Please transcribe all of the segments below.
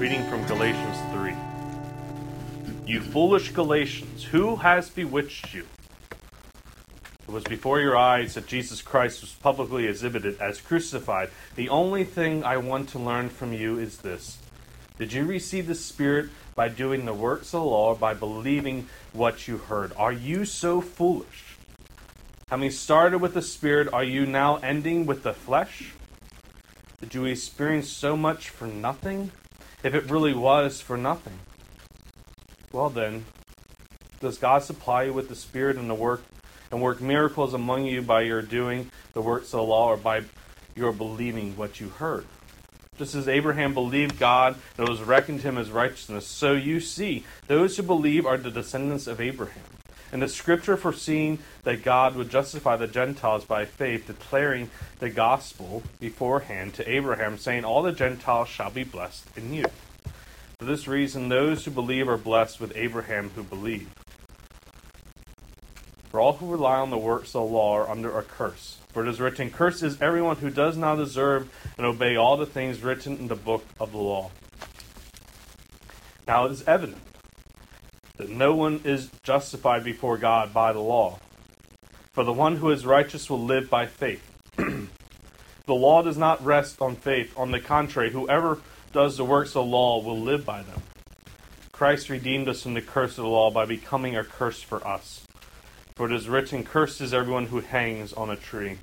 reading from Galatians 3. You foolish Galatians, who has bewitched you? It was before your eyes that Jesus Christ was publicly exhibited as crucified. The only thing I want to learn from you is this Did you receive the Spirit by doing the works of the law or by believing what you heard? Are you so foolish? Having started with the Spirit, are you now ending with the flesh? Did you experience so much for nothing? If it really was for nothing. Well then, does God supply you with the Spirit and the work and work miracles among you by your doing the works of the law or by your believing what you heard? Just as Abraham believed God and it was reckoned to him as righteousness, so you see, those who believe are the descendants of Abraham. And the scripture foreseeing that God would justify the Gentiles by faith, declaring the gospel beforehand to Abraham, saying, All the Gentiles shall be blessed in you. For this reason, those who believe are blessed with Abraham who believed. For all who rely on the works of the law are under a curse. For it is written, Cursed is everyone who does not observe and obey all the things written in the book of the law. Now it is evident no one is justified before God by the law. For the one who is righteous will live by faith. the law does not rest on faith. On the contrary, whoever does the works of the law will live by them. Christ redeemed us from the curse of the law by becoming a curse for us. For it is written, Cursed is everyone who hangs on a tree,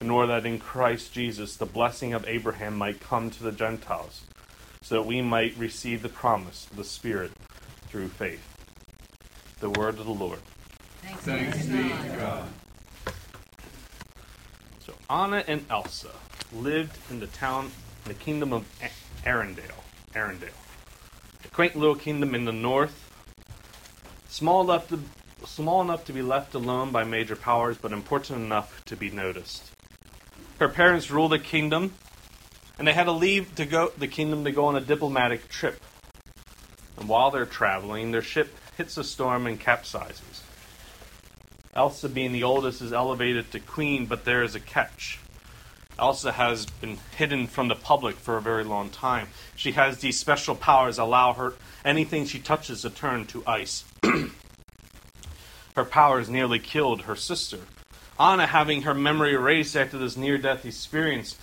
in order that in Christ Jesus the blessing of Abraham might come to the Gentiles, so that we might receive the promise of the Spirit through faith. The word of the Lord. Thanks, Thanks be to God. So Anna and Elsa lived in the town, in the kingdom of Arendelle. Arendelle, a quaint little kingdom in the north, small enough to small enough to be left alone by major powers, but important enough to be noticed. Her parents ruled the kingdom, and they had to leave to go the kingdom to go on a diplomatic trip. And while they're traveling, their ship hits a storm and capsizes. Elsa, being the oldest, is elevated to queen, but there is a catch. Elsa has been hidden from the public for a very long time. She has these special powers allow her anything she touches to turn to ice. her powers nearly killed her sister. Anna, having her memory erased after this near-death experience,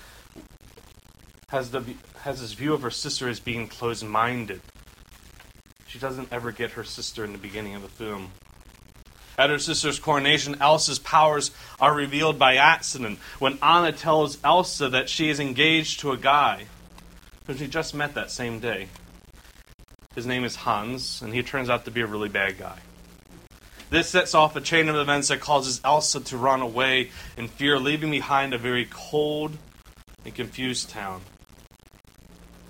has the has this view of her sister as being closed-minded. She doesn't ever get her sister in the beginning of the film. At her sister's coronation, Elsa's powers are revealed by accident when Anna tells Elsa that she is engaged to a guy who she just met that same day. His name is Hans, and he turns out to be a really bad guy. This sets off a chain of events that causes Elsa to run away in fear, leaving behind a very cold and confused town.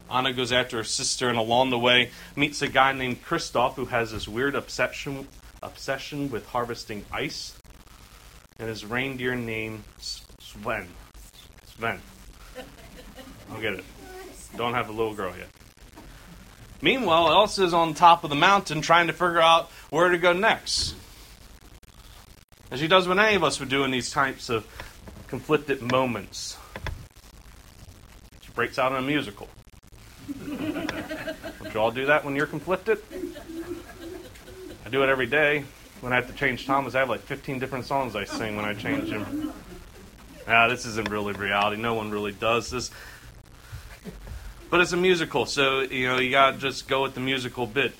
Anna goes after her sister, and along the way meets a guy named Kristoff who has this weird obsession obsession with harvesting ice, and his reindeer name Sven. Sven. I'll get it. Don't have a little girl yet. Meanwhile, Elsa's on top of the mountain trying to figure out where to go next. As she does what any of us would do in these types of conflicted moments. She breaks out in a musical. You all do that when you're conflicted? I do it every day. When I have to change Thomas, I have like 15 different songs I sing when I change him. Ah, this isn't really reality. No one really does this. But it's a musical, so you know you gotta just go with the musical bit.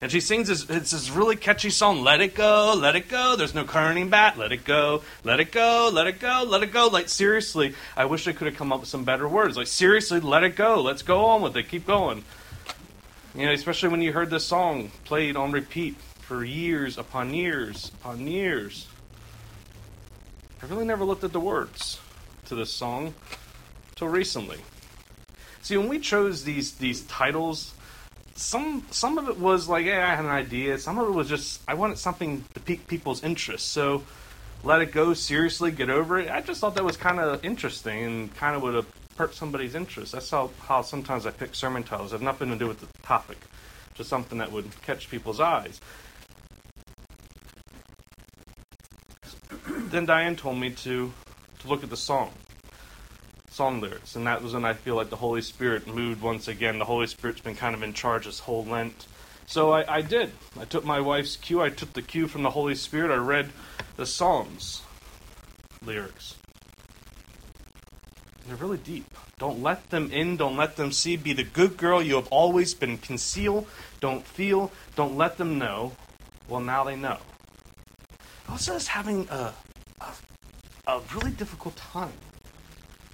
And she sings this, it's this really catchy song, Let It Go, Let It Go, there's no turning back, let it go, let it go, let it go, let it go. Like, seriously, I wish I could have come up with some better words. Like, seriously, let it go, let's go on with it, keep going. You know, especially when you heard this song played on repeat for years upon years upon years. I really never looked at the words to this song until recently. See, when we chose these these titles, some some of it was like, yeah, I had an idea. Some of it was just I wanted something to pique people's interest. So, let it go. Seriously, get over it. I just thought that was kind of interesting and kind of would hurt somebody's interest. That's how how sometimes I pick sermon titles. It have nothing to do with the topic, just something that would catch people's eyes. then Diane told me to to look at the song. song lyrics. And that was when I feel like the Holy Spirit moved once again. The Holy Spirit's been kind of in charge this whole Lent. So I, I did. I took my wife's cue. I took the cue from the Holy Spirit. I read the Psalms lyrics. They're really deep. Don't let them in. Don't let them see. Be the good girl you have always been. Conceal. Don't feel. Don't let them know. Well, now they know. Elsa is having a, a, a really difficult time.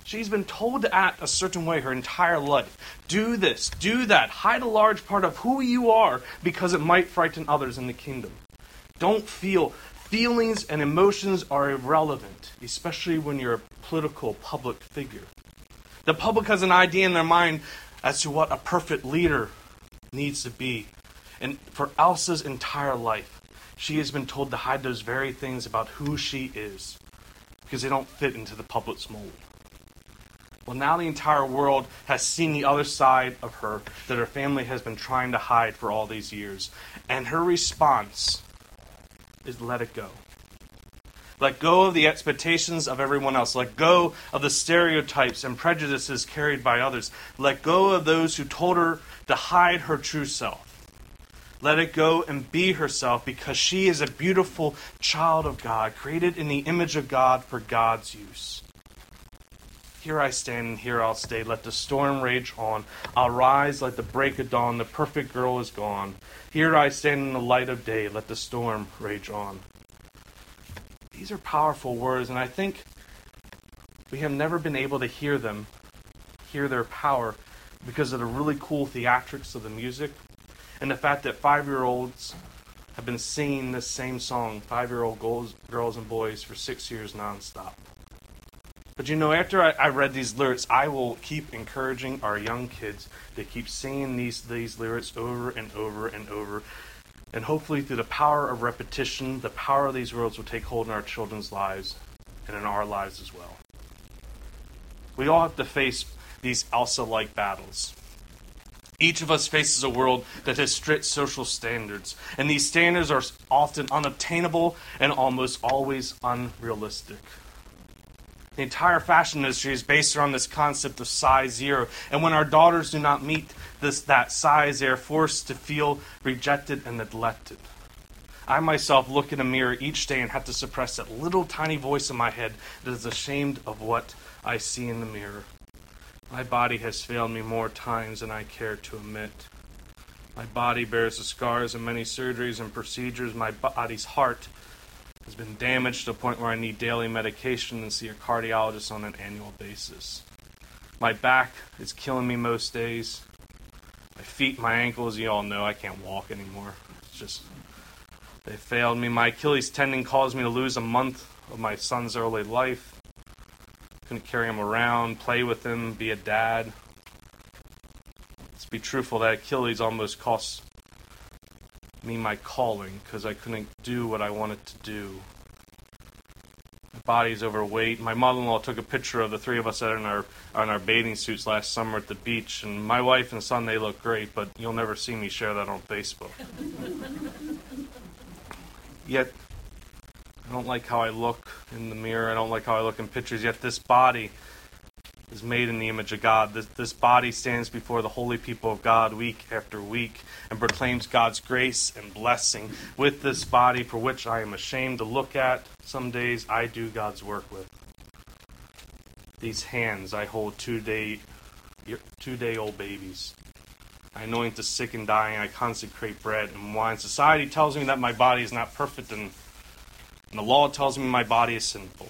She's been told to act a certain way her entire life. Do this, do that, hide a large part of who you are because it might frighten others in the kingdom. Don't feel. Feelings and emotions are irrelevant, especially when you're a political public figure. The public has an idea in their mind as to what a perfect leader needs to be. And for Elsa's entire life, she has been told to hide those very things about who she is because they don't fit into the public's mold. Well, now the entire world has seen the other side of her that her family has been trying to hide for all these years. And her response is let it go. Let go of the expectations of everyone else. Let go of the stereotypes and prejudices carried by others. Let go of those who told her to hide her true self. Let it go and be herself because she is a beautiful child of God, created in the image of God for God's use. Here I stand and here I'll stay. Let the storm rage on. I'll rise like the break of dawn. The perfect girl is gone. Here I stand in the light of day. Let the storm rage on. These are powerful words, and I think we have never been able to hear them, hear their power, because of the really cool theatrics of the music and the fact that five year olds have been singing this same song, five year old girls, girls and boys, for six years nonstop. But you know, after I, I, read these lyrics, I will keep encouraging our young kids to keep singing these, these lyrics over and over and over. And hopefully, through the power of repetition, the power of these words will take hold in our children's lives and in our lives as well. We all have to face these Elsa like battles. Each of us faces a world that has strict social standards, and these standards are often unobtainable and almost always unrealistic. The entire fashion industry is based around this concept of size zero. And when our daughters do not meet this, that size, they are forced to feel rejected and neglected. I myself look in a mirror each day and have to suppress that little tiny voice in my head that is ashamed of what I see in the mirror. My body has failed me more times than I care to admit. My body bears the scars of many surgeries and procedures. My body's heart has been damaged to the point where I need daily medication and see a cardiologist on an annual basis. My back is killing me most days. My feet, my ankles, you all know I can't walk anymore. It's just, they failed me. My Achilles tendon caused me to lose a month of my son's early life. Couldn't carry him around, play with him, be a dad. Let's be truthful, that Achilles almost cost me my calling because I couldn't do what I wanted to do. My body's overweight. My mother-in-law took a picture of the three of us in our in our bathing suits last summer at the beach, and my wife and son they look great, but you'll never see me share that on Facebook. Yet I don't like how I look in the mirror. I don't like how I look in pictures. Yet this body is made in the image of God. This, this body stands before the holy people of God week after week and proclaims God's grace and blessing with this body for which I am ashamed to look at. Some days I do God's work with. These hands I hold two day two day old babies. I anoint the sick and dying. I consecrate bread and wine. Society tells me that my body is not perfect, and, and the law tells me my body is sinful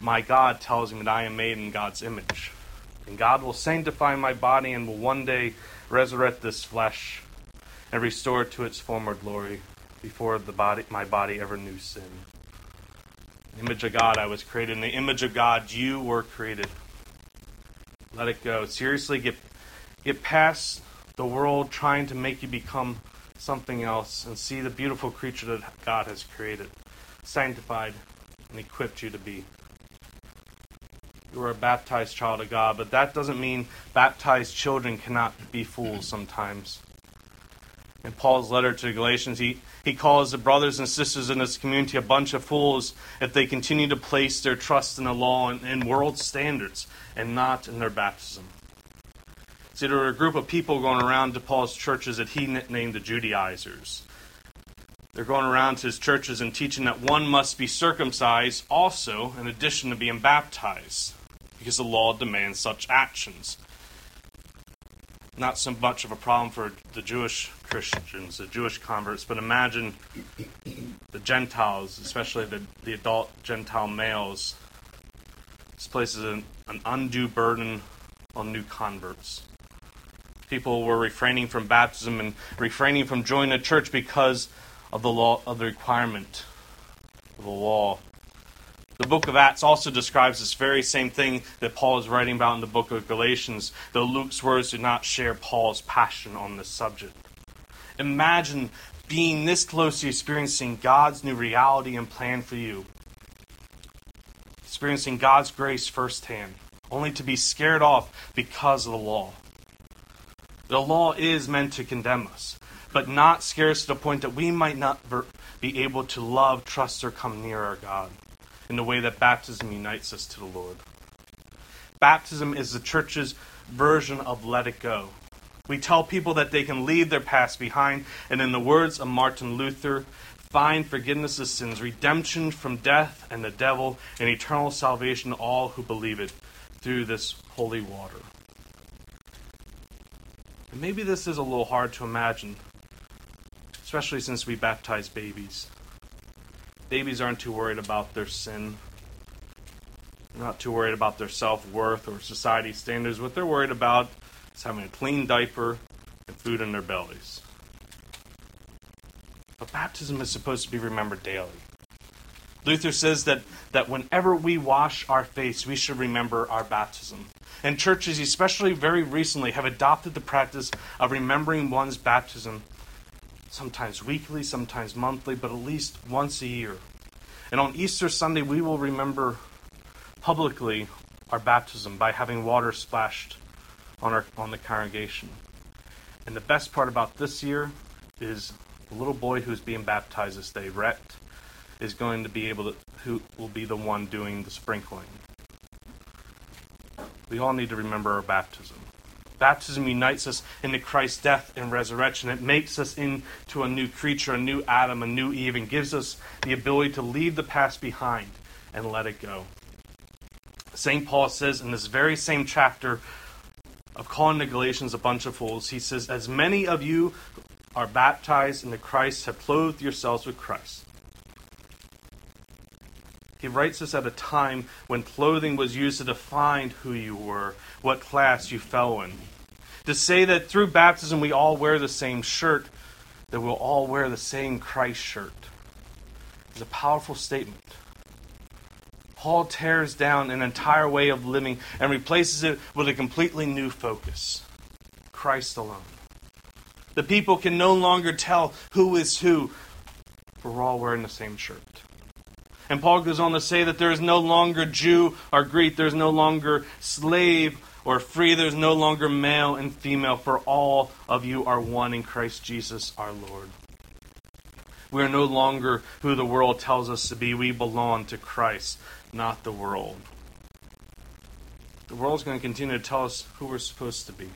my God tells me that I am made in God's image. And God will sanctify my body and will one day resurrect this flesh and restore it to its former glory before the body, my body ever knew sin. In the image of God, I was created. In the image of God, you were created. Let it go. Seriously, get, get past the world trying to make you become something else and see the beautiful creature that God has created, sanctified, and equipped you to be you are a baptized child of God, but that doesn't mean baptized children cannot be fools sometimes. In Paul's letter to the Galatians, he, he calls the brothers and sisters in this community a bunch of fools if they continue to place their trust in the law and, and world standards and not in their baptism. See, there were a group of people going around to Paul's churches that he named the Judaizers. They're going around to his churches and teaching that one must be circumcised also, in addition to being baptized, because the law demands such actions not so much of a problem for the Jewish Christians, the Jewish converts, but imagine the Gentiles, especially the, the adult Gentile males. This places an, an undue burden on new converts. People were refraining from baptism and refraining from joining the church because of the law of the requirement of the law the book of Acts also describes this very same thing that Paul is writing about in the book of Galatians, though Luke's words do not share Paul's passion on this subject. Imagine being this close to experiencing God's new reality and plan for you, experiencing God's grace firsthand, only to be scared off because of the law. The law is meant to condemn us, but not scare us to the point that we might not be able to love, trust, or come near our God in the way that baptism unites us to the Lord. Baptism is the church's version of let it go. We tell people that they can leave their past behind, and in the words of Martin Luther, find forgiveness of sins, redemption from death and the devil, and eternal salvation to all who believe it through this holy water. And maybe this is a little hard to imagine, especially since we baptize babies. Babies aren't too worried about their sin. Not too worried about their self worth or society standards. What they're worried about is having a clean diaper and food in their bellies. But baptism is supposed to be remembered daily. Luther says that, that whenever we wash our face, we should remember our baptism. And churches, especially very recently, have adopted the practice of remembering one's baptism sometimes weekly, sometimes monthly, but at least once a year. And on Easter Sunday, we will remember publicly our baptism by having water splashed on, our, on the congregation. And the best part about this year is the little boy who's being baptized this day, Rhett, is going to be able to, who will be the one doing the sprinkling. We all need to remember our baptism. Baptism unites us into Christ's death and resurrection. It makes us into a new creature, a new Adam, a new Eve, and gives us the ability to leave the past behind and let it go. St. Paul says in this very same chapter of calling the Galatians a bunch of fools, he says, As many of you are baptized into Christ have clothed yourselves with Christ. He writes this at a time when clothing was used to define who you were, what class you fell in. To say that through baptism we all wear the same shirt, that we'll all wear the same Christ shirt, is a powerful statement. Paul tears down an entire way of living and replaces it with a completely new focus Christ alone. The people can no longer tell who is who, for we're all wearing the same shirt. And Paul goes on to say that there is no longer Jew or Greek, there's no longer slave or free, there's no longer male and female, for all of you are one in Christ Jesus our Lord. We are no longer who the world tells us to be. We belong to Christ, not the world. The world's going to continue to tell us who we're supposed to be.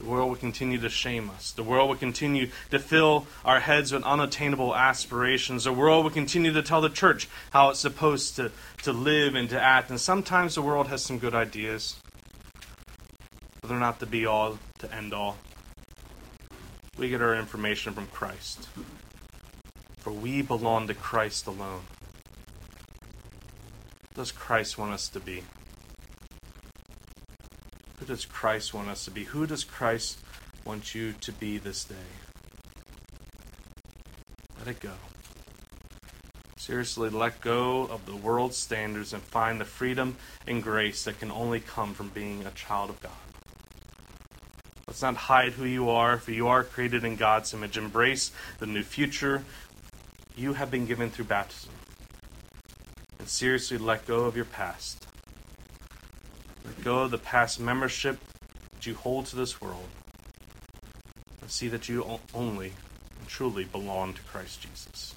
The world will continue to shame us. The world will continue to fill our heads with unattainable aspirations. The world will continue to tell the church how it's supposed to, to live and to act. And sometimes the world has some good ideas, but they're not the be all, to end all. We get our information from Christ. For we belong to Christ alone. What does Christ want us to be? Does Christ want us to be? Who does Christ want you to be this day? Let it go. Seriously, let go of the world's standards and find the freedom and grace that can only come from being a child of God. Let's not hide who you are, for you are created in God's image. Embrace the new future you have been given through baptism. And seriously, let go of your past. Let go of the past membership that you hold to this world. And See that you only and truly belong to Christ Jesus.